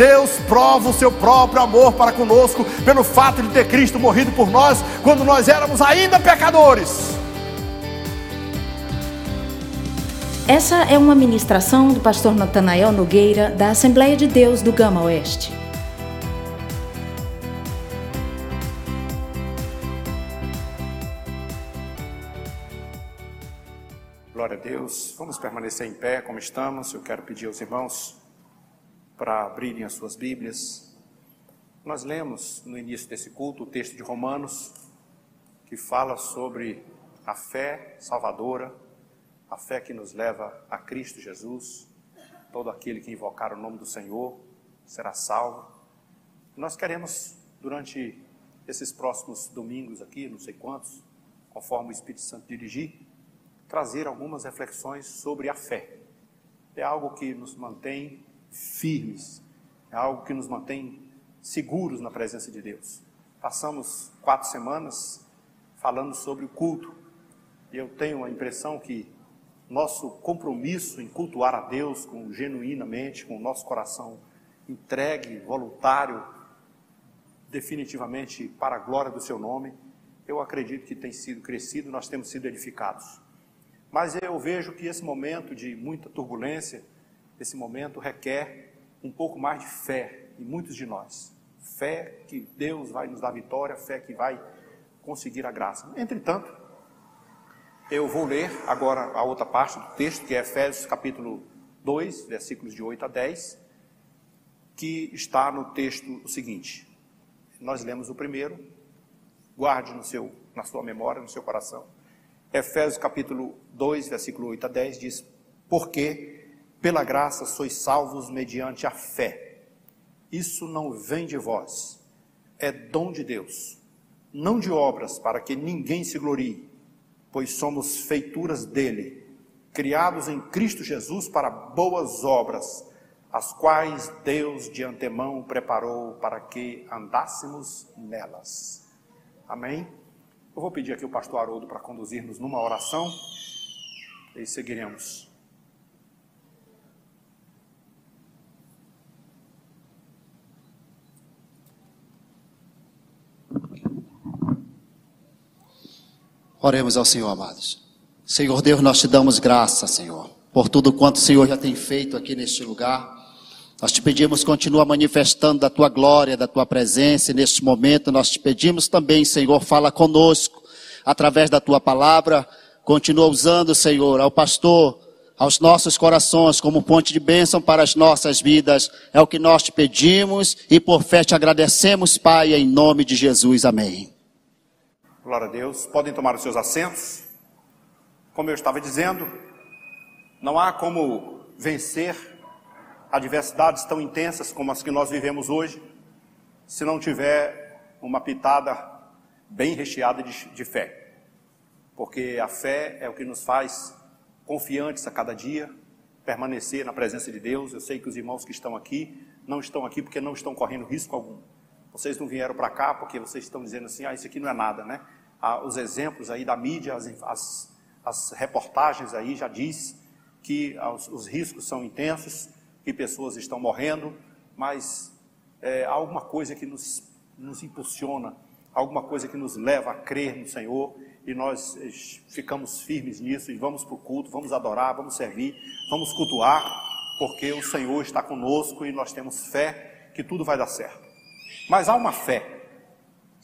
Deus prova o seu próprio amor para conosco pelo fato de ter Cristo morrido por nós quando nós éramos ainda pecadores. Essa é uma ministração do pastor Natanael Nogueira, da Assembleia de Deus do Gama Oeste. Glória a Deus. Vamos permanecer em pé como estamos. Eu quero pedir aos irmãos para abrirem as suas Bíblias. Nós lemos no início desse culto o texto de Romanos, que fala sobre a fé salvadora, a fé que nos leva a Cristo Jesus. Todo aquele que invocar o nome do Senhor será salvo. Nós queremos, durante esses próximos domingos aqui, não sei quantos, conforme o Espírito Santo dirigir, trazer algumas reflexões sobre a fé. É algo que nos mantém firmes, é algo que nos mantém seguros na presença de Deus. Passamos quatro semanas falando sobre o culto, e eu tenho a impressão que nosso compromisso em cultuar a Deus com genuinamente, com o nosso coração entregue, voluntário, definitivamente para a glória do seu nome, eu acredito que tem sido crescido, nós temos sido edificados. Mas eu vejo que esse momento de muita turbulência, esse momento requer um pouco mais de fé em muitos de nós. Fé que Deus vai nos dar vitória, fé que vai conseguir a graça. Entretanto, eu vou ler agora a outra parte do texto, que é Efésios capítulo 2, versículos de 8 a 10, que está no texto o seguinte. Nós lemos o primeiro, guarde no seu, na sua memória, no seu coração. Efésios capítulo 2, versículo 8 a 10 diz: Porque pela graça sois salvos mediante a fé. Isso não vem de vós, é dom de Deus, não de obras para que ninguém se glorie, pois somos feituras dele, criados em Cristo Jesus para boas obras, as quais Deus de antemão preparou para que andássemos nelas. Amém? Eu vou pedir aqui o pastor Haroldo para conduzir-nos numa oração e seguiremos. Oremos ao Senhor, amados. Senhor Deus, nós te damos graça, Senhor, por tudo quanto o Senhor já tem feito aqui neste lugar. Nós te pedimos, continua manifestando da tua glória, da tua presença. E neste momento, nós te pedimos também, Senhor, fala conosco através da tua palavra. Continua usando, Senhor, ao pastor, aos nossos corações como ponte de bênção para as nossas vidas. É o que nós te pedimos e por fé te agradecemos, Pai, em nome de Jesus. Amém. Glória a Deus. Podem tomar os seus assentos. Como eu estava dizendo, não há como vencer adversidades tão intensas como as que nós vivemos hoje, se não tiver uma pitada bem recheada de, de fé. Porque a fé é o que nos faz confiantes a cada dia, permanecer na presença de Deus. Eu sei que os irmãos que estão aqui não estão aqui porque não estão correndo risco algum. Vocês não vieram para cá porque vocês estão dizendo assim, ah, isso aqui não é nada, né? Os exemplos aí da mídia, as, as, as reportagens aí já diz que os, os riscos são intensos que pessoas estão morrendo, mas é, há alguma coisa que nos, nos impulsiona, alguma coisa que nos leva a crer no Senhor e nós eh, ficamos firmes nisso e vamos para o culto, vamos adorar, vamos servir, vamos cultuar, porque o Senhor está conosco e nós temos fé que tudo vai dar certo. Mas há uma fé,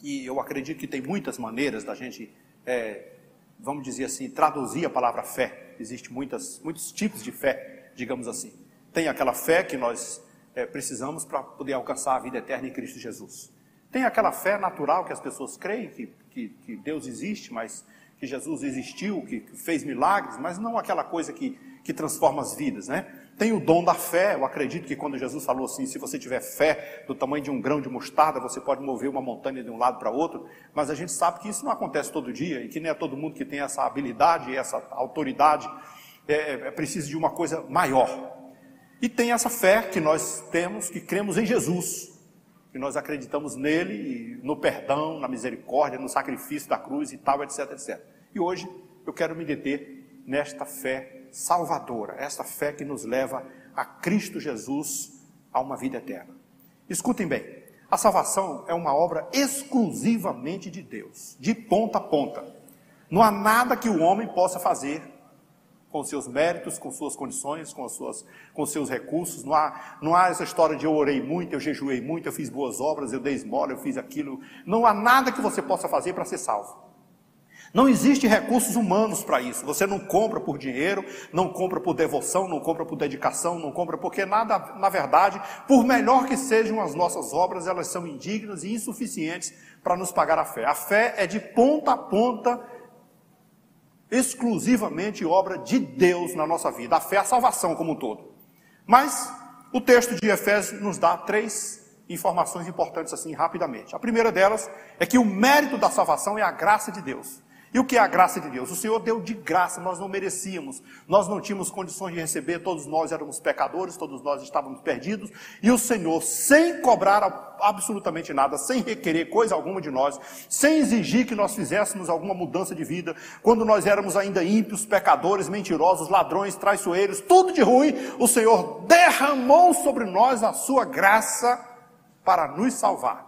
e eu acredito que tem muitas maneiras da gente, é, vamos dizer assim, traduzir a palavra fé. Existem muitas, muitos tipos de fé, digamos assim tem aquela fé que nós é, precisamos para poder alcançar a vida eterna em Cristo Jesus. Tem aquela fé natural que as pessoas creem que, que, que Deus existe, mas que Jesus existiu, que, que, fez milagres, mas não aquela coisa que, que transforma as vidas, né? Tem o dom da fé, eu acredito que quando Jesus falou assim, se você tiver fé do tamanho de um grão de mostarda, você pode mover uma montanha de um lado para outro, mas a gente sabe que isso não acontece todo dia e que nem é todo mundo que tem essa habilidade e essa autoridade, é, é preciso de uma coisa maior. E tem essa fé que nós temos, que cremos em Jesus, que nós acreditamos nele, no perdão, na misericórdia, no sacrifício da cruz e tal, etc, etc. E hoje eu quero me deter nesta fé salvadora, esta fé que nos leva a Cristo Jesus a uma vida eterna. Escutem bem, a salvação é uma obra exclusivamente de Deus, de ponta a ponta. Não há nada que o homem possa fazer com seus méritos, com suas condições, com, as suas, com seus recursos. Não há, não há essa história de eu orei muito, eu jejuei muito, eu fiz boas obras, eu dei esmola, eu fiz aquilo. Não há nada que você possa fazer para ser salvo. Não existe recursos humanos para isso. Você não compra por dinheiro, não compra por devoção, não compra por dedicação, não compra porque nada, na verdade, por melhor que sejam as nossas obras, elas são indignas e insuficientes para nos pagar a fé. A fé é de ponta a ponta exclusivamente obra de Deus na nossa vida. A fé é a salvação como um todo. Mas o texto de Efésios nos dá três informações importantes assim rapidamente. A primeira delas é que o mérito da salvação é a graça de Deus. E o que é a graça de Deus? O Senhor deu de graça, nós não merecíamos, nós não tínhamos condições de receber, todos nós éramos pecadores, todos nós estávamos perdidos, e o Senhor, sem cobrar absolutamente nada, sem requerer coisa alguma de nós, sem exigir que nós fizéssemos alguma mudança de vida, quando nós éramos ainda ímpios, pecadores, mentirosos, ladrões, traiçoeiros, tudo de ruim, o Senhor derramou sobre nós a sua graça para nos salvar.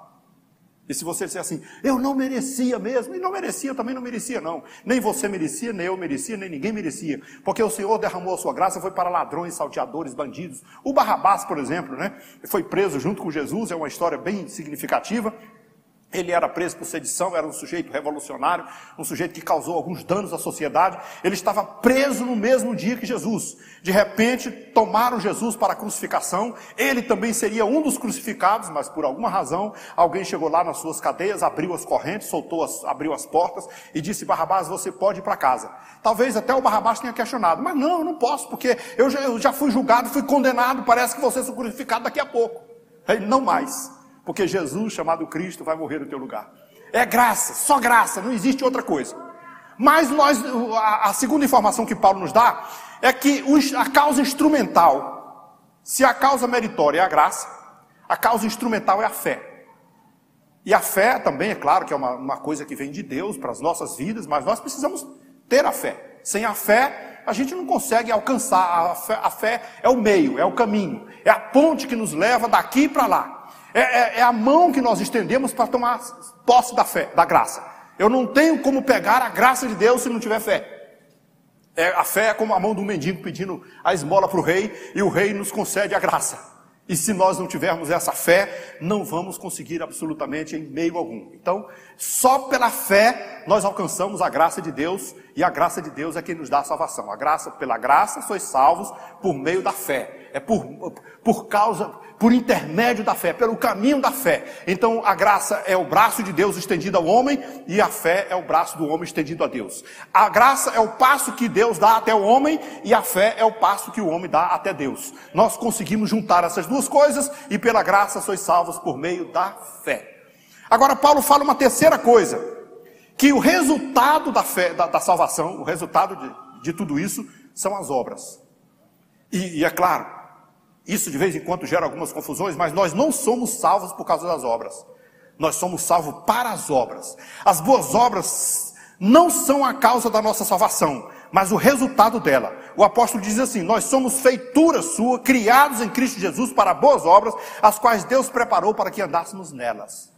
E se você disser assim, eu não merecia mesmo, e não merecia, também não merecia, não. Nem você merecia, nem eu merecia, nem ninguém merecia. Porque o Senhor derramou a sua graça, foi para ladrões, salteadores, bandidos. O Barrabás, por exemplo, né? Foi preso junto com Jesus, é uma história bem significativa. Ele era preso por sedição, era um sujeito revolucionário, um sujeito que causou alguns danos à sociedade. Ele estava preso no mesmo dia que Jesus. De repente, tomaram Jesus para a crucificação. Ele também seria um dos crucificados, mas por alguma razão, alguém chegou lá nas suas cadeias, abriu as correntes, soltou as, abriu as portas e disse: Barrabás, você pode ir para casa. Talvez até o Barrabás tenha questionado, mas não, eu não posso, porque eu já, eu já fui julgado, fui condenado, parece que você é crucificado daqui a pouco. Ele, não mais porque Jesus, chamado Cristo, vai morrer no teu lugar. É graça, só graça, não existe outra coisa. Mas nós, a, segunda informação que Paulo nos dá é que a causa instrumental, se a causa meritória é a graça, a causa instrumental é a fé. E a fé também, é claro, que é uma, uma coisa que vem de Deus para as nossas vidas, mas nós precisamos ter a fé. Sem a fé, a gente não consegue alcançar. A fé, a fé é o meio, é o caminho, é a ponte que nos leva daqui para lá. É, é, é a mão que nós estendemos para tomar posse da fé, da graça. Eu não tenho como pegar a graça de Deus se não tiver fé. É, a fé é como a mão do mendigo pedindo a esmola para o rei e o rei nos concede a graça. E se nós não tivermos essa fé, não vamos conseguir absolutamente em meio algum. Então, só pela fé nós alcançamos a graça de Deus, e a graça de Deus é quem nos dá a salvação. A graça, pela graça, sois salvos por meio da fé. É por, por causa, por intermédio da fé, pelo caminho da fé. Então a graça é o braço de Deus estendido ao homem e a fé é o braço do homem estendido a Deus. A graça é o passo que Deus dá até o homem e a fé é o passo que o homem dá até Deus. Nós conseguimos juntar essas duas coisas e pela graça sois salvos por meio da fé. Agora Paulo fala uma terceira coisa, que o resultado da fé, da, da salvação, o resultado de, de tudo isso são as obras. E, e é claro, isso de vez em quando gera algumas confusões, mas nós não somos salvos por causa das obras. Nós somos salvos para as obras. As boas obras não são a causa da nossa salvação, mas o resultado dela. O apóstolo diz assim: Nós somos feitura sua, criados em Cristo Jesus para boas obras, as quais Deus preparou para que andássemos nelas.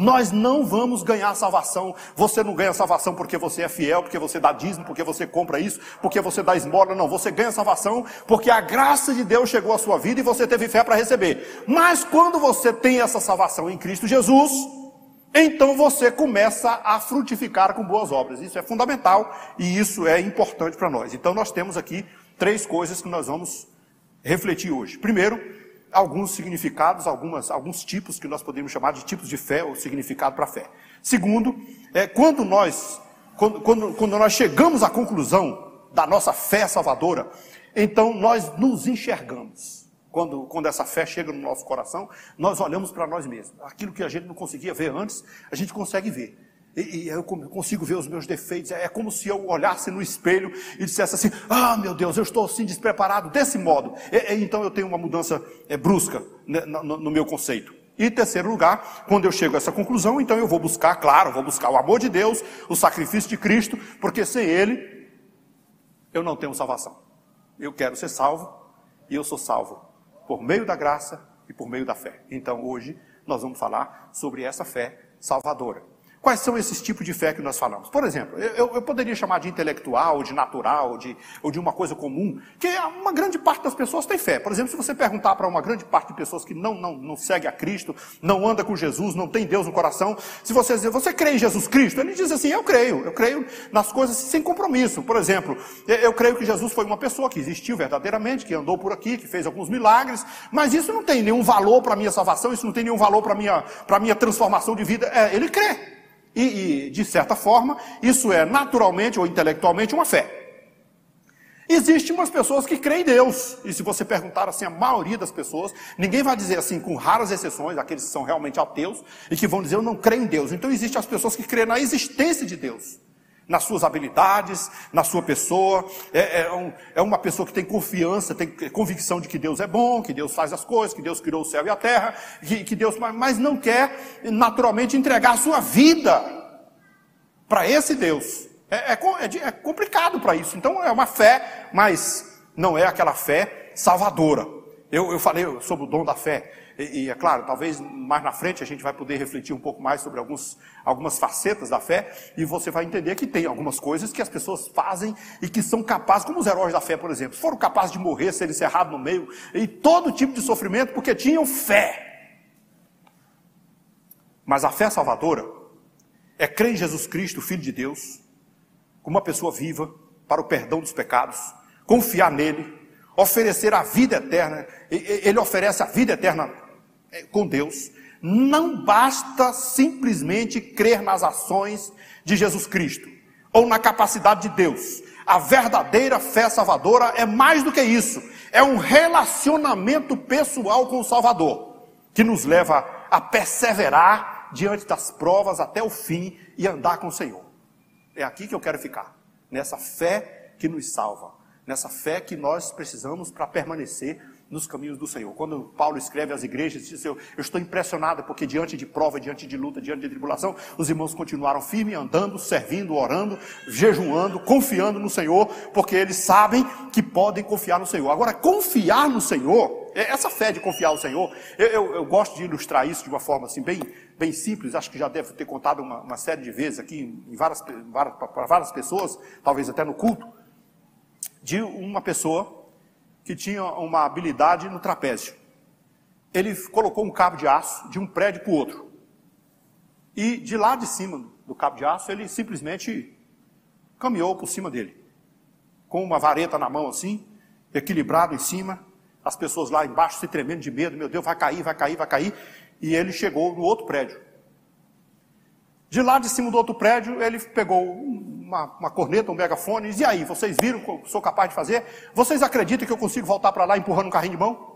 Nós não vamos ganhar salvação. Você não ganha salvação porque você é fiel, porque você dá dízimo, porque você compra isso, porque você dá esmola. Não, você ganha salvação porque a graça de Deus chegou à sua vida e você teve fé para receber. Mas quando você tem essa salvação em Cristo Jesus, então você começa a frutificar com boas obras. Isso é fundamental e isso é importante para nós. Então nós temos aqui três coisas que nós vamos refletir hoje. Primeiro, alguns significados, algumas, alguns tipos que nós podemos chamar de tipos de fé ou significado para fé. Segundo, é, quando, nós, quando, quando, quando nós chegamos à conclusão da nossa fé salvadora, então nós nos enxergamos. Quando, quando essa fé chega no nosso coração, nós olhamos para nós mesmos. Aquilo que a gente não conseguia ver antes, a gente consegue ver. E, e, eu consigo ver os meus defeitos. É como se eu olhasse no espelho e dissesse assim: Ah, meu Deus, eu estou assim despreparado desse modo. E, e, então eu tenho uma mudança é, brusca né, no, no meu conceito. E terceiro lugar, quando eu chego a essa conclusão, então eu vou buscar, claro, vou buscar o amor de Deus, o sacrifício de Cristo, porque sem Ele eu não tenho salvação. Eu quero ser salvo e eu sou salvo por meio da graça e por meio da fé. Então hoje nós vamos falar sobre essa fé salvadora. Quais são esses tipos de fé que nós falamos? Por exemplo, eu, eu poderia chamar de intelectual, de natural, de, ou de uma coisa comum, que uma grande parte das pessoas tem fé. Por exemplo, se você perguntar para uma grande parte de pessoas que não, não, não segue a Cristo, não anda com Jesus, não tem Deus no coração, se você dizer, você crê em Jesus Cristo? Ele diz assim, eu creio, eu creio nas coisas sem compromisso. Por exemplo, eu creio que Jesus foi uma pessoa que existiu verdadeiramente, que andou por aqui, que fez alguns milagres, mas isso não tem nenhum valor para a minha salvação, isso não tem nenhum valor para a minha, minha transformação de vida. É, ele crê. E, e, de certa forma, isso é naturalmente ou intelectualmente uma fé. Existem umas pessoas que creem em Deus, e se você perguntar assim, a maioria das pessoas, ninguém vai dizer assim, com raras exceções, aqueles que são realmente ateus, e que vão dizer, eu não creio em Deus. Então existem as pessoas que creem na existência de Deus nas suas habilidades, na sua pessoa. É, é, um, é, uma pessoa que tem confiança, tem convicção de que Deus é bom, que Deus faz as coisas, que Deus criou o céu e a terra, que, que Deus, mas não quer naturalmente entregar a sua vida para esse Deus. É, é, é, é complicado para isso. Então é uma fé, mas não é aquela fé salvadora. Eu, eu falei sobre o dom da fé. E, e, é claro, talvez mais na frente a gente vai poder refletir um pouco mais sobre alguns, algumas facetas da fé, e você vai entender que tem algumas coisas que as pessoas fazem e que são capazes, como os heróis da fé, por exemplo, foram capazes de morrer, ser encerrados no meio, e todo tipo de sofrimento, porque tinham fé. Mas a fé salvadora é crer em Jesus Cristo, Filho de Deus, como uma pessoa viva, para o perdão dos pecados, confiar nele, oferecer a vida eterna, ele oferece a vida eterna com Deus, não basta simplesmente crer nas ações de Jesus Cristo ou na capacidade de Deus. A verdadeira fé salvadora é mais do que isso. É um relacionamento pessoal com o Salvador, que nos leva a perseverar diante das provas até o fim e andar com o Senhor. É aqui que eu quero ficar, nessa fé que nos salva, nessa fé que nós precisamos para permanecer nos caminhos do Senhor. Quando Paulo escreve às igrejas, diz: eu, eu estou impressionado porque diante de prova, diante de luta, diante de tribulação, os irmãos continuaram firmes, andando, servindo, orando, jejuando, confiando no Senhor, porque eles sabem que podem confiar no Senhor. Agora, confiar no Senhor, é, essa fé de confiar no Senhor, eu, eu, eu gosto de ilustrar isso de uma forma assim bem, bem simples. Acho que já devo ter contado uma, uma série de vezes aqui em várias, para várias pessoas, talvez até no culto, de uma pessoa que tinha uma habilidade no trapézio. Ele colocou um cabo de aço de um prédio para o outro. E de lá de cima do cabo de aço, ele simplesmente caminhou por cima dele. Com uma vareta na mão assim, equilibrado em cima, as pessoas lá embaixo se tremendo de medo, meu Deus, vai cair, vai cair, vai cair. E ele chegou no outro prédio. De lá de cima do outro prédio, ele pegou uma, uma corneta, um megafone, e disse, e aí, vocês viram o que eu sou capaz de fazer? Vocês acreditam que eu consigo voltar para lá empurrando um carrinho de mão?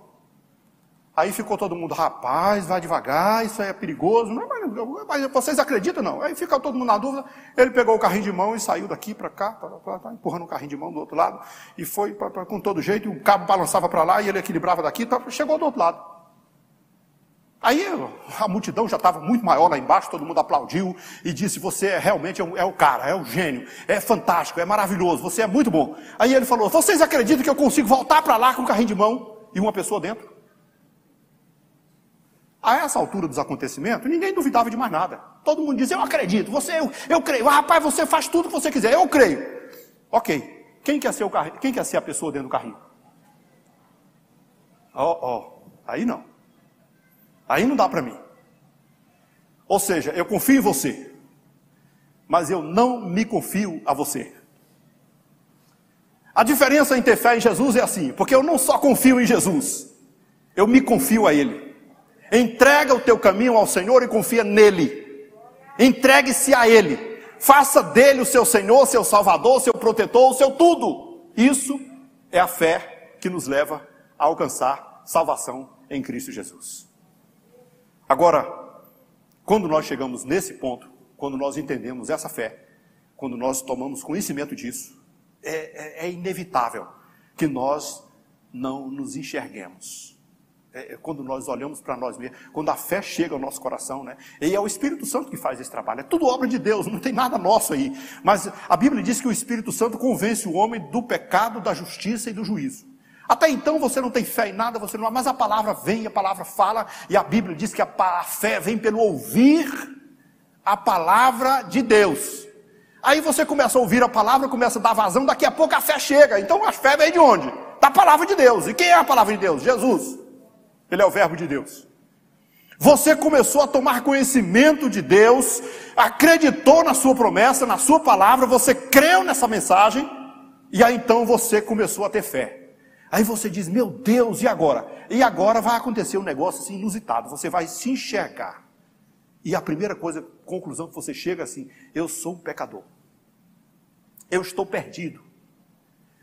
Aí ficou todo mundo, rapaz, vai devagar, isso aí é perigoso. Não, mas, mas vocês acreditam não? Aí fica todo mundo na dúvida. Ele pegou o carrinho de mão e saiu daqui para cá, pra, pra, pra, empurrando o carrinho de mão do outro lado, e foi com todo jeito, e o cabo balançava para lá, e ele equilibrava daqui, chegou do outro lado. Aí a multidão já estava muito maior lá embaixo, todo mundo aplaudiu e disse: Você é, realmente é, é o cara, é o gênio, é fantástico, é maravilhoso, você é muito bom. Aí ele falou: Vocês acreditam que eu consigo voltar para lá com o carrinho de mão e uma pessoa dentro? A essa altura dos acontecimentos, ninguém duvidava de mais nada. Todo mundo dizia: Eu acredito, você, eu, eu creio. Ah, rapaz, você faz tudo o que você quiser, eu creio. Ok, quem quer ser, o carrinho, quem quer ser a pessoa dentro do carrinho? Ó, oh, ó, oh. aí não. Aí não dá para mim. Ou seja, eu confio em você, mas eu não me confio a você. A diferença ter fé em Jesus é assim, porque eu não só confio em Jesus, eu me confio a Ele. Entrega o teu caminho ao Senhor e confia nele. Entregue-se a Ele. Faça dele o seu Senhor, seu Salvador, seu protetor, o seu tudo. Isso é a fé que nos leva a alcançar salvação em Cristo Jesus. Agora, quando nós chegamos nesse ponto, quando nós entendemos essa fé, quando nós tomamos conhecimento disso, é, é, é inevitável que nós não nos enxerguemos. É, é quando nós olhamos para nós mesmos, quando a fé chega ao nosso coração, né? E é o Espírito Santo que faz esse trabalho. É tudo obra de Deus, não tem nada nosso aí. Mas a Bíblia diz que o Espírito Santo convence o homem do pecado, da justiça e do juízo. Até então você não tem fé em nada, você não, mas a palavra vem, a palavra fala, e a Bíblia diz que a, a fé vem pelo ouvir a palavra de Deus. Aí você começa a ouvir a palavra, começa a dar vazão, daqui a pouco a fé chega. Então a fé vem de onde? Da palavra de Deus. E quem é a palavra de Deus? Jesus. Ele é o verbo de Deus. Você começou a tomar conhecimento de Deus, acreditou na sua promessa, na sua palavra, você creu nessa mensagem, e aí então você começou a ter fé. Aí você diz, meu Deus, e agora? E agora vai acontecer um negócio assim inusitado, você vai se enxergar. E a primeira coisa, conclusão que você chega assim, eu sou um pecador. Eu estou perdido.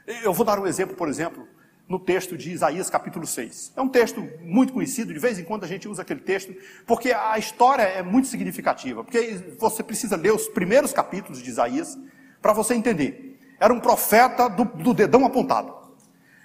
Eu vou dar um exemplo, por exemplo, no texto de Isaías capítulo 6. É um texto muito conhecido, de vez em quando a gente usa aquele texto, porque a história é muito significativa, porque você precisa ler os primeiros capítulos de Isaías para você entender. Era um profeta do, do dedão apontado.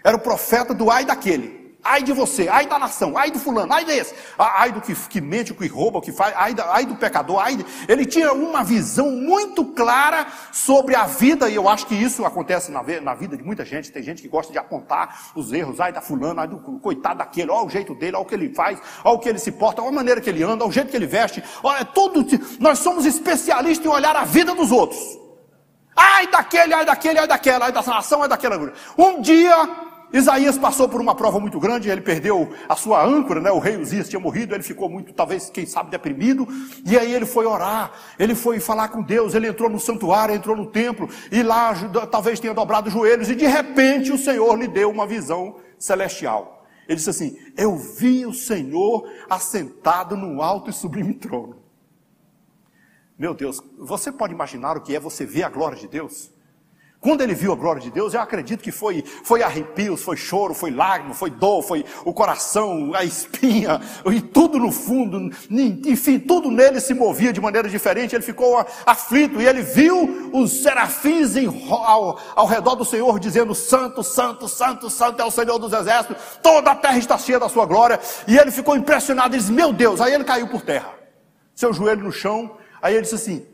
Era o profeta do ai daquele. Ai de você, ai da nação, ai do fulano, ai desse, ai do que, que mente, o que rouba, o que faz, ai, ai do pecador, ai ele tinha uma visão muito clara sobre a vida, e eu acho que isso acontece na, na, vida de muita gente, tem gente que gosta de apontar os erros, ai da fulano, ai do coitado daquele, olha o jeito dele, olha o que ele faz, olha o que ele se porta, olha a maneira que ele anda, olha o jeito que ele veste, olha, é tudo, nós somos especialistas em olhar a vida dos outros. Ai daquele, ai daquele, ai daquela, ai da nação, ai daquela. Um dia Isaías passou por uma prova muito grande, ele perdeu a sua âncora, né? O rei Uzias tinha morrido, ele ficou muito, talvez, quem sabe, deprimido. E aí ele foi orar, ele foi falar com Deus, ele entrou no santuário, entrou no templo, e lá talvez tenha dobrado os joelhos, e de repente o Senhor lhe deu uma visão celestial. Ele disse assim: Eu vi o Senhor assentado num alto e sublime trono. Meu Deus, você pode imaginar o que é você ver a glória de Deus? Quando ele viu a glória de Deus, eu acredito que foi, foi arrepios, foi choro, foi lágrima, foi dor, foi o coração, a espinha, e tudo no fundo, enfim, tudo nele se movia de maneira diferente. Ele ficou aflito e ele viu os serafins em, ao, ao redor do Senhor dizendo: Santo, Santo, Santo, Santo é o Senhor dos Exércitos, toda a terra está cheia da sua glória. E ele ficou impressionado e disse: Meu Deus, aí ele caiu por terra, seu joelho no chão. Aí ele disse assim: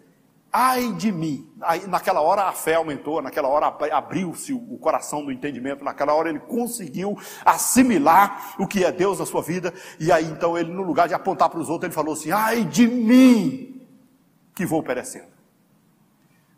ai de mim. Aí, naquela hora a fé aumentou, naquela hora abriu-se o coração do entendimento, naquela hora ele conseguiu assimilar o que é Deus na sua vida, e aí então ele, no lugar de apontar para os outros, ele falou assim: ai de mim, que vou perecendo.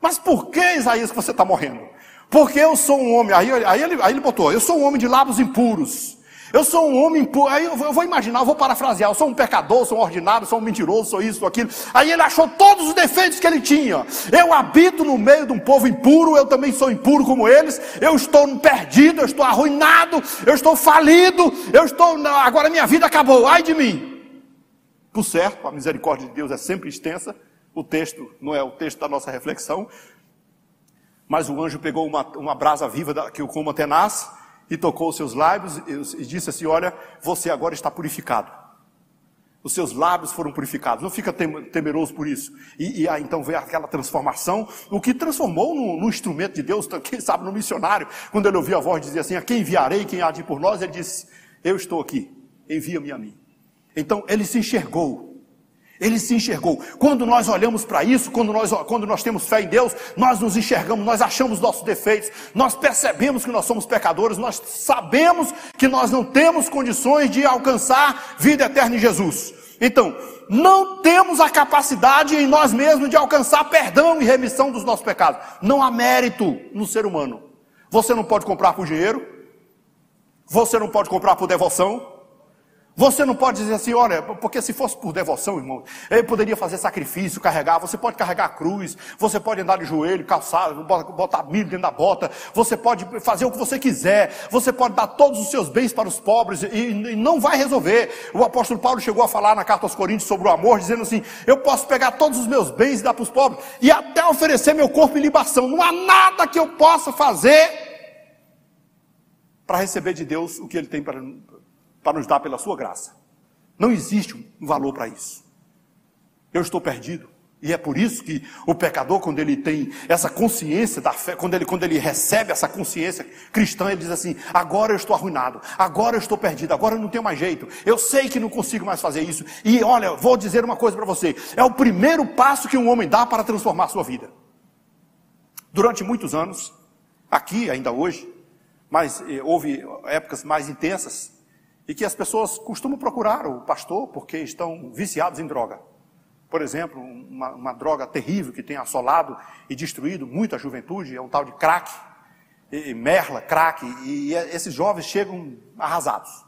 Mas por que, Isaías, que você está morrendo? Porque eu sou um homem, aí, aí, ele, aí ele botou, eu sou um homem de lábios impuros, eu sou um homem impuro. Aí eu vou imaginar, eu vou parafrasear. Eu sou um pecador, sou um ordinário, sou um mentiroso, sou isso, sou aquilo. Aí ele achou todos os defeitos que ele tinha. Eu habito no meio de um povo impuro, eu também sou impuro como eles. Eu estou perdido, eu estou arruinado, eu estou falido, eu estou. Agora minha vida acabou. Ai de mim. Por certo, a misericórdia de Deus é sempre extensa. O texto não é o texto da nossa reflexão. Mas o anjo pegou uma, uma brasa viva da, que o uma tenaz e tocou os seus lábios e disse assim: Olha, você agora está purificado. Os seus lábios foram purificados. Não fica temeroso por isso. E, e aí então veio aquela transformação, o que transformou no, no, instrumento de Deus, quem sabe no missionário, quando ele ouviu a voz dizer assim: A quem enviarei, quem há de ir por nós? Ele disse: Eu estou aqui, envia-me a mim. Então ele se enxergou ele se enxergou. Quando nós olhamos para isso, quando nós, quando nós temos fé em Deus, nós nos enxergamos, nós achamos nossos defeitos, nós percebemos que nós somos pecadores, nós sabemos que nós não temos condições de alcançar vida eterna em Jesus. Então, não temos a capacidade em nós mesmos de alcançar perdão e remissão dos nossos pecados. Não há mérito no ser humano. Você não pode comprar por dinheiro, você não pode comprar por devoção, você não pode dizer assim, olha, porque se fosse por devoção, irmão, ele poderia fazer sacrifício, carregar. Você pode carregar a cruz, você pode andar de joelho, calçar, botar milho dentro da bota, você pode fazer o que você quiser, você pode dar todos os seus bens para os pobres e, e não vai resolver. O apóstolo Paulo chegou a falar na carta aos Coríntios sobre o amor, dizendo assim: eu posso pegar todos os meus bens e dar para os pobres, e até oferecer meu corpo em libação. Não há nada que eu possa fazer para receber de Deus o que Ele tem para para nos dar pela sua graça. Não existe um valor para isso. Eu estou perdido. E é por isso que o pecador, quando ele tem essa consciência da fé, quando ele, quando ele recebe essa consciência cristã, ele diz assim: agora eu estou arruinado, agora eu estou perdido, agora eu não tenho mais jeito, eu sei que não consigo mais fazer isso. E olha, vou dizer uma coisa para você: é o primeiro passo que um homem dá para transformar a sua vida. Durante muitos anos, aqui ainda hoje, mas eh, houve épocas mais intensas, e que as pessoas costumam procurar o pastor porque estão viciados em droga. Por exemplo, uma, uma droga terrível que tem assolado e destruído muita juventude é um tal de crack, e, e merla, crack, e, e esses jovens chegam arrasados.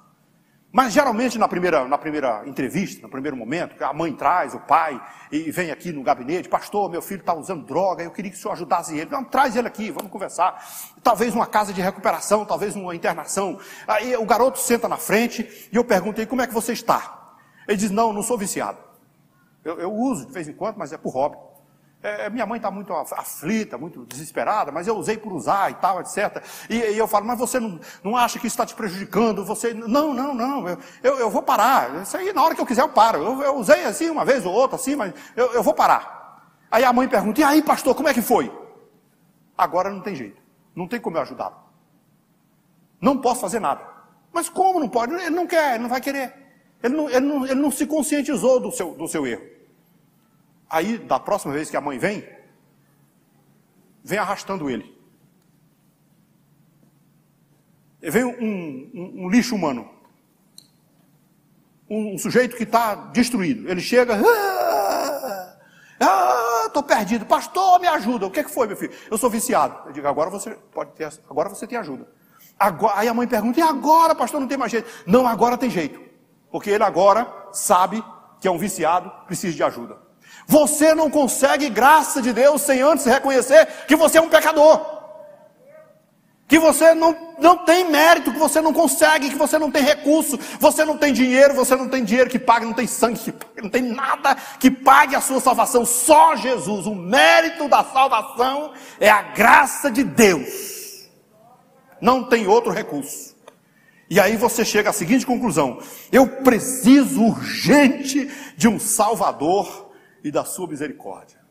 Mas geralmente na primeira, na primeira entrevista, no primeiro momento, a mãe traz, o pai, e vem aqui no gabinete, pastor, meu filho está usando droga, eu queria que o senhor ajudasse ele. Não, traz ele aqui, vamos conversar. Talvez uma casa de recuperação, talvez uma internação. Aí o garoto senta na frente e eu perguntei, como é que você está? Ele diz, não, não sou viciado. Eu, eu uso de vez em quando, mas é por hobby. É, minha mãe está muito aflita, muito desesperada, mas eu usei por usar e tal, etc. E, e eu falo, mas você não, não acha que isso está te prejudicando? Você, não, não, não, eu, eu, eu, vou parar. Isso aí, na hora que eu quiser, eu paro. Eu, eu usei assim uma vez ou outra, assim, mas eu, eu vou parar. Aí a mãe pergunta, e aí, pastor, como é que foi? Agora não tem jeito. Não tem como eu ajudá-lo. Não posso fazer nada. Mas como não pode? Ele não quer, ele não vai querer. Ele não, ele não, ele não se conscientizou do seu, do seu erro. Aí, da próxima vez que a mãe vem, vem arrastando ele. Vem um, um, um lixo humano. Um, um sujeito que está destruído. Ele chega. Ah, estou ah, perdido. Pastor, me ajuda. O que, é que foi, meu filho? Eu sou viciado. Eu digo, agora você pode ter, agora você tem ajuda. Agora, aí a mãe pergunta, e agora, pastor, não tem mais jeito? Não, agora tem jeito. Porque ele agora sabe que é um viciado, precisa de ajuda. Você não consegue graça de Deus sem antes reconhecer que você é um pecador. Que você não, não tem mérito, que você não consegue, que você não tem recurso, você não tem dinheiro, você não tem dinheiro que pague, não tem sangue que pague, não tem nada que pague a sua salvação, só Jesus. O mérito da salvação é a graça de Deus. Não tem outro recurso. E aí você chega à seguinte conclusão: eu preciso urgente de um Salvador e da sua misericórdia.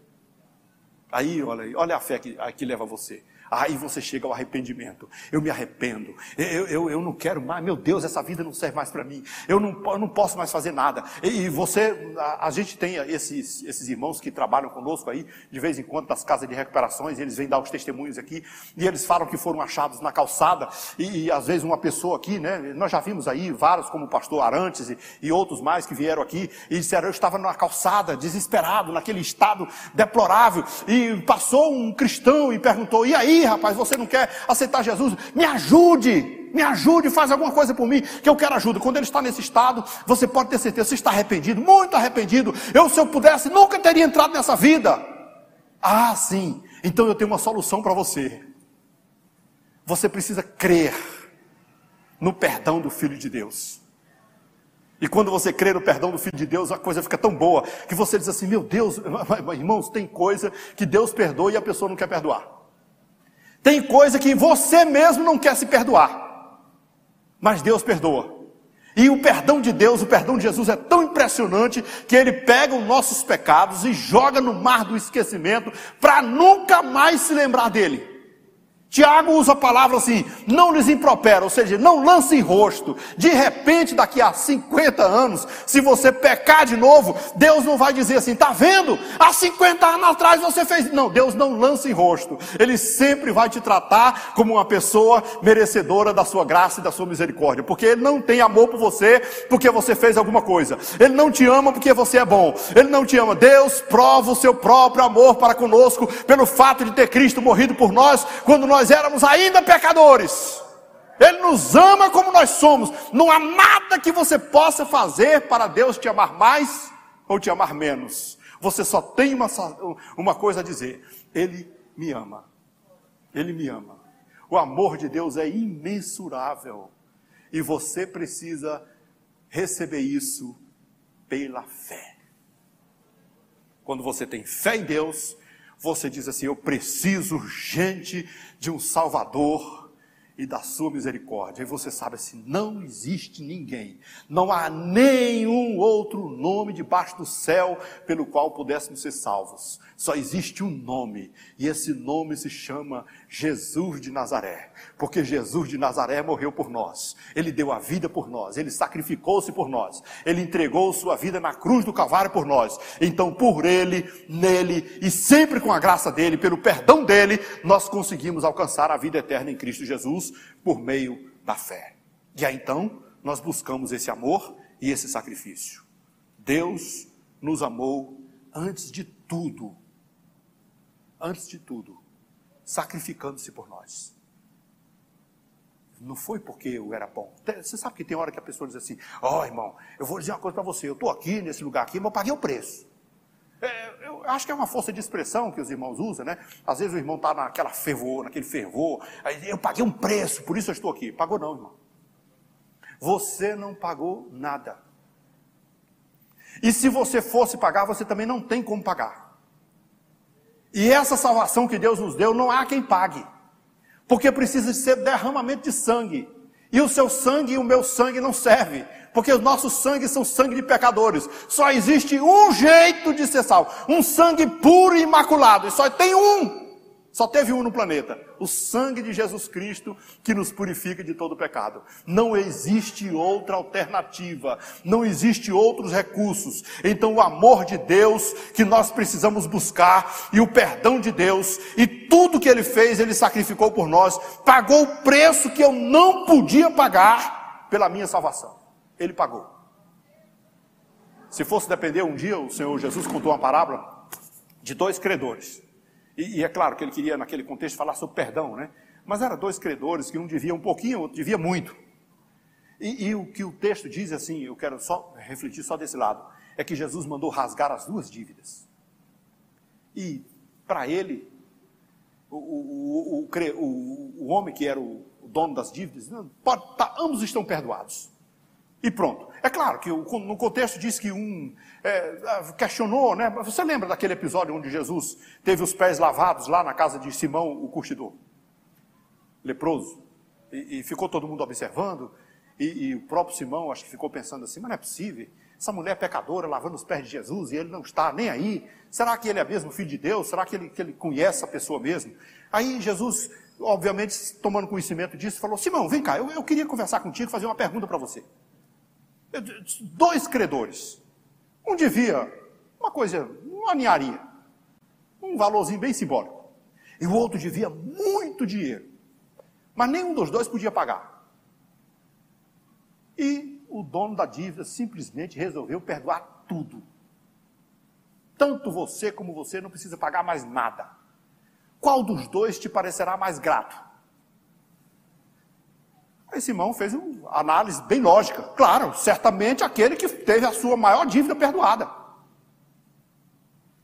Aí, olha, olha a fé que, que leva você. Aí você chega ao arrependimento. Eu me arrependo. Eu, eu, eu não quero mais. Meu Deus, essa vida não serve mais para mim. Eu não, eu não posso mais fazer nada. E, você, a, a, gente tem esses, esses irmãos que trabalham conosco aí, de vez em quando, das casas de recuperações, eles vêm dar os testemunhos aqui, e eles falam que foram achados na calçada, e, e às vezes uma pessoa aqui, né? Nós já vimos aí vários, como o pastor Arantes e, e outros mais que vieram aqui, e disseram: Eu estava na calçada, desesperado, naquele estado deplorável, e passou um cristão e perguntou: E aí? Rapaz, você não quer aceitar Jesus? Me ajude, me ajude, faz alguma coisa por mim, que eu quero ajuda. Quando ele está nesse estado, você pode ter certeza, você está arrependido, muito arrependido. Eu, se eu pudesse, nunca teria entrado nessa vida. Ah, sim, então eu tenho uma solução para você. Você precisa crer no perdão do Filho de Deus. E quando você crê no perdão do Filho de Deus, a coisa fica tão boa que você diz assim: Meu Deus, irmãos, tem coisa que Deus perdoa e a pessoa não quer perdoar. Tem coisa que você mesmo não quer se perdoar, mas Deus perdoa. E o perdão de Deus, o perdão de Jesus é tão impressionante que ele pega os nossos pecados e joga no mar do esquecimento para nunca mais se lembrar dele. Tiago usa a palavra assim, não lhes impropera, ou seja, não lance em rosto. De repente, daqui a 50 anos, se você pecar de novo, Deus não vai dizer assim, tá vendo? Há 50 anos atrás você fez. Não, Deus não lança em rosto. Ele sempre vai te tratar como uma pessoa merecedora da sua graça e da sua misericórdia. Porque Ele não tem amor por você porque você fez alguma coisa. Ele não te ama porque você é bom. Ele não te ama. Deus prova o seu próprio amor para conosco pelo fato de ter Cristo morrido por nós quando nós nós éramos ainda pecadores. Ele nos ama como nós somos. Não há nada que você possa fazer para Deus te amar mais ou te amar menos. Você só tem uma, uma coisa a dizer: Ele me ama. Ele me ama. O amor de Deus é imensurável. E você precisa receber isso pela fé. Quando você tem fé em Deus, você diz assim: Eu preciso urgente de um Salvador e da sua misericórdia. E você sabe assim: não existe ninguém, não há nenhum outro nome debaixo do céu pelo qual pudéssemos ser salvos. Só existe um nome, e esse nome se chama Jesus de Nazaré, porque Jesus de Nazaré morreu por nós, ele deu a vida por nós, ele sacrificou-se por nós, ele entregou sua vida na cruz do Calvário por nós. Então, por ele, nele e sempre com a graça dele, pelo perdão dele, nós conseguimos alcançar a vida eterna em Cristo Jesus Jesus por meio da fé. E aí então nós buscamos esse amor e esse sacrifício. Deus nos amou antes de tudo, antes de tudo, sacrificando-se por nós. Não foi porque eu era bom. Você sabe que tem hora que a pessoa diz assim: Ó oh, irmão, eu vou dizer uma coisa para você. Eu estou aqui nesse lugar aqui, mas eu paguei o preço. É, eu acho que é uma força de expressão que os irmãos usam, né? Às vezes o irmão está naquela fervor, naquele fervor. Aí eu paguei um preço, por isso eu estou aqui. Pagou não, irmão. Você não pagou nada. E se você fosse pagar, você também não tem como pagar. E essa salvação que Deus nos deu, não há quem pague. Porque precisa ser derramamento de sangue. E o seu sangue e o meu sangue não serve. Porque os nossos sangues são sangue de pecadores. Só existe um jeito de ser salvo. Um sangue puro e imaculado. E só tem um. Só teve um no planeta: o sangue de Jesus Cristo que nos purifica de todo pecado. Não existe outra alternativa, não existe outros recursos. Então, o amor de Deus que nós precisamos buscar, e o perdão de Deus, e tudo que Ele fez, Ele sacrificou por nós, pagou o preço que eu não podia pagar pela minha salvação. Ele pagou. Se fosse depender, um dia o Senhor Jesus contou uma parábola de dois credores. E, e, é claro que ele queria, naquele contexto, falar sobre perdão, né? Mas eram dois credores que um devia um pouquinho, outro devia muito. E, e, o que o texto diz, assim, eu quero só refletir só desse lado, é que Jesus mandou rasgar as duas dívidas. E, para ele, o, o, o, o, homem que era o, dono das dívidas, pode, tá, ambos estão perdoados. E pronto. É claro que no contexto diz que um é, questionou, né? Você lembra daquele episódio onde Jesus teve os pés lavados lá na casa de Simão, o curtidor? Leproso. E, e ficou todo mundo observando. E, e, o próprio Simão, acho que ficou pensando assim: mas não é possível. Essa mulher pecadora lavando os pés de Jesus e ele não está nem aí. Será que ele é mesmo filho de Deus? Será que ele, que ele conhece a pessoa mesmo? Aí Jesus, obviamente, tomando conhecimento disso, falou: Simão, vem cá, eu, eu queria conversar contigo, fazer uma pergunta para você dois credores. Um devia uma coisa, uma ninharia, um valorzinho bem simbólico. E o outro devia muito dinheiro. Mas nenhum dos dois podia pagar. E o dono da dívida simplesmente resolveu perdoar tudo. Tanto você como você não precisa pagar mais nada. Qual dos dois te parecerá mais grato? Aí Simão fez uma análise bem lógica. Claro, certamente aquele que teve a sua maior dívida perdoada.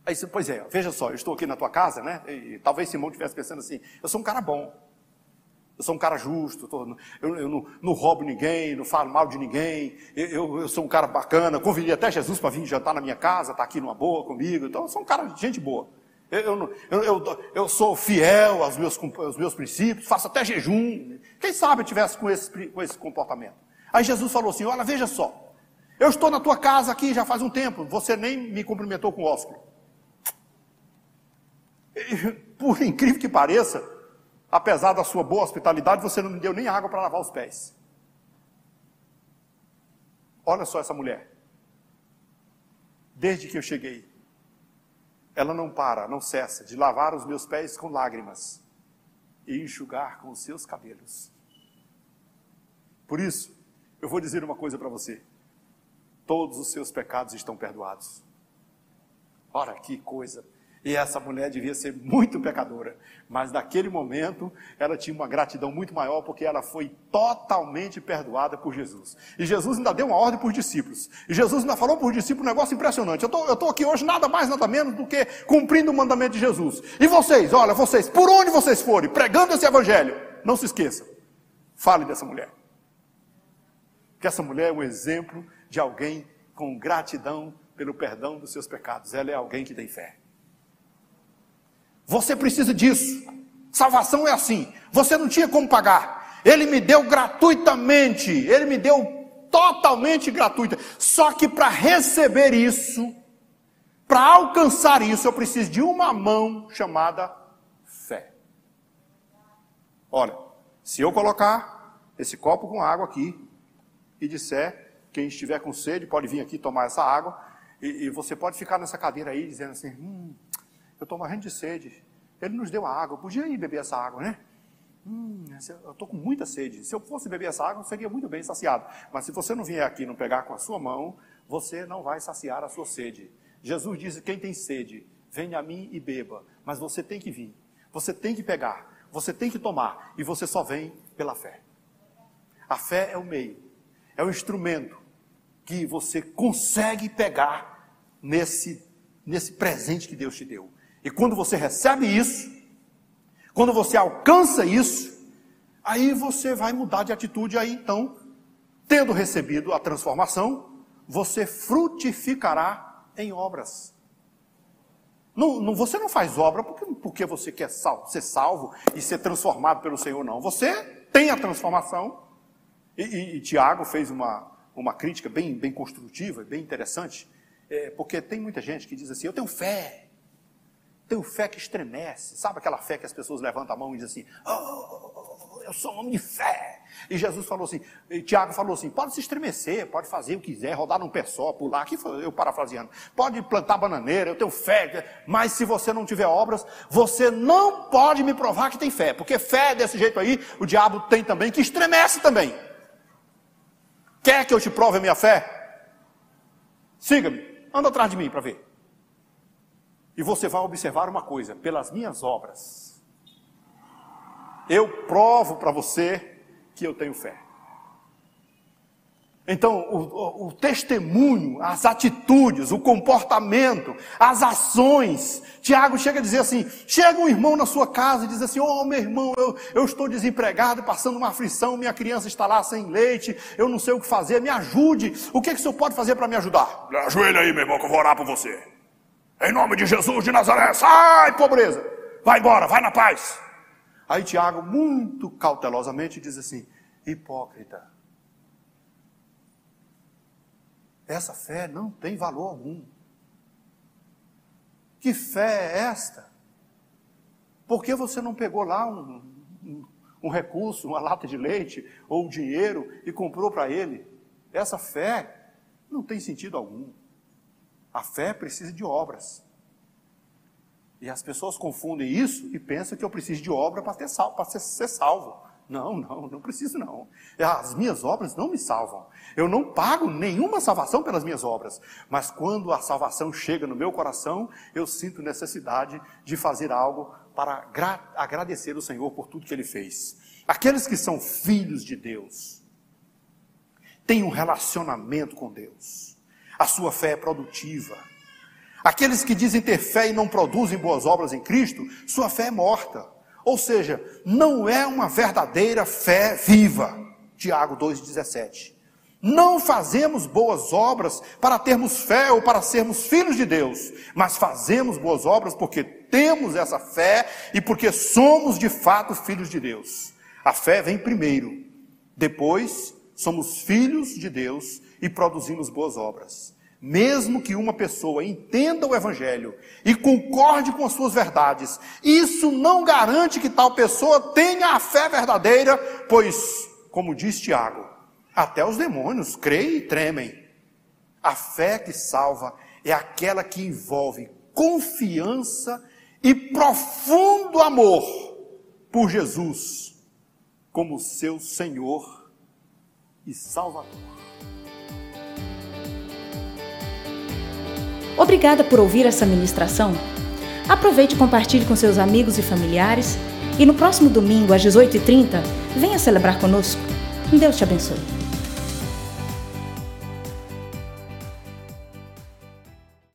Aí, pois é, veja só, eu estou aqui na tua casa, né? E, talvez Simão estivesse pensando assim: eu sou um cara bom, eu sou um cara justo, tô, eu, eu não, não, roubo ninguém, não falo mal de ninguém, eu, eu sou um cara bacana, convidei até Jesus para vir jantar na minha casa, está aqui numa boa comigo, então eu sou um cara de gente boa. Eu, eu, eu, eu, sou fiel aos meus, aos meus princípios, faço até jejum. Quem sabe eu tivesse com esse, com esse comportamento? Aí Jesus falou assim: Olha, veja só, eu estou na tua casa aqui já faz um tempo, você nem me cumprimentou com o ósculo. Por incrível que pareça, apesar da sua boa hospitalidade, você não me deu nem água para lavar os pés. Olha só essa mulher. Desde que eu cheguei, ela não para, não cessa de lavar os meus pés com lágrimas e enxugar com os seus cabelos. Por isso, eu vou dizer uma coisa para você: todos os seus pecados estão perdoados. Ora, que coisa! E essa mulher devia ser muito pecadora, mas naquele momento ela tinha uma gratidão muito maior porque ela foi totalmente perdoada por Jesus. E Jesus ainda deu uma ordem para os discípulos. E Jesus ainda falou para os discípulos um negócio impressionante. Eu estou aqui hoje nada mais, nada menos do que cumprindo o mandamento de Jesus. E vocês, olha, vocês, por onde vocês forem, pregando esse evangelho, não se esqueçam, fale dessa mulher. Que essa mulher é um exemplo de alguém com gratidão pelo perdão dos seus pecados. Ela é alguém que tem fé. Você precisa disso. Salvação é assim. Você não tinha como pagar. Ele me deu gratuitamente. Ele me deu totalmente gratuita. Só que para receber isso, para alcançar isso, eu preciso de uma mão chamada fé. Olha, se eu colocar esse copo com água aqui e disser, quem estiver com sede pode vir aqui tomar essa água, e, e você pode ficar nessa cadeira aí dizendo assim: hum, eu estou morrendo de sede. Ele nos deu a água, podia ir beber essa água, né? Hum, eu estou com muita sede. Se eu fosse beber essa água, eu seria muito bem saciado. Mas se você não vier aqui não pegar com a sua mão, você não vai saciar a sua sede. Jesus diz: quem tem sede, venha a mim e beba. Mas você tem que vir, você tem que pegar, você tem que tomar, e você só vem pela fé. A fé é o meio, é o instrumento que você consegue pegar nesse, nesse presente que Deus te deu. E quando você recebe isso, quando você alcança isso, aí você vai mudar de atitude, aí então, tendo recebido a transformação, você frutificará em obras. Não, não, você não faz obra porque, porque você quer sal, ser salvo e ser transformado pelo Senhor, não. Você tem a transformação. E, e, e Tiago fez uma, uma crítica bem, bem construtiva, bem interessante, é, porque tem muita gente que diz assim: Eu tenho fé, tenho fé que estremece. Sabe aquela fé que as pessoas levantam a mão e dizem assim: oh, eu sou um homem de fé. E Jesus falou assim, Tiago falou assim: pode se estremecer, pode fazer o que quiser, rodar num pé só, pular, aqui eu parafraseando, pode plantar bananeira, eu tenho fé, mas se você não tiver obras, você não pode me provar que tem fé, porque fé desse jeito aí, o diabo tem também, que estremece também. Quer que eu te prove a minha fé? Siga-me, anda atrás de mim para ver. E você vai observar uma coisa: pelas minhas obras, eu provo para você que eu tenho fé. Então, o, o, testemunho, as atitudes, o comportamento, as ações. Tiago chega a dizer assim: chega um irmão na sua casa e diz assim: Oh, meu irmão, eu, eu estou desempregado, passando uma aflição, minha criança está lá sem leite, eu não sei o que fazer, me ajude. O que, que o senhor pode fazer para me ajudar? Ajoelha aí, meu irmão, que eu vou orar por você. Em nome de Jesus de Nazaré, sai, pobreza, vai embora, vai na paz. Aí Tiago, muito cautelosamente, diz assim: hipócrita. Essa fé não tem valor algum. Que fé é esta? Por que você não pegou lá um, um, um recurso, uma lata de leite ou dinheiro e comprou para ele? Essa fé não tem sentido algum. A fé precisa de obras. E as pessoas confundem isso e pensam que eu preciso de obra para, ser salvo. Não, não, não preciso não. As minhas obras não me salvam. Eu não pago nenhuma salvação pelas minhas obras. Mas quando a salvação chega no meu coração, eu sinto necessidade de fazer algo para agradecer o Senhor por tudo que Ele fez. Aqueles que são filhos de Deus, têm um relacionamento com Deus. A sua fé é produtiva. Aqueles que dizem ter fé e não produzem boas obras em Cristo, sua fé é morta. Ou seja, não é uma verdadeira fé viva. Tiago 2,17. Não fazemos boas obras para termos fé ou para sermos filhos de Deus, mas fazemos boas obras porque temos essa fé e porque somos de fato filhos de Deus. A fé vem primeiro, depois somos filhos de Deus e produzimos boas obras. Mesmo que uma pessoa entenda o Evangelho e concorde com as suas verdades, isso não garante que tal pessoa tenha a fé verdadeira, pois, como diz Tiago, até os demônios creem e tremem. A fé que salva é aquela que envolve confiança e profundo amor por Jesus como seu Senhor e Salvador. Obrigada por ouvir essa ministração. Aproveite e compartilhe com seus amigos e familiares. E no próximo domingo, às 18h30, venha celebrar conosco. Deus te abençoe.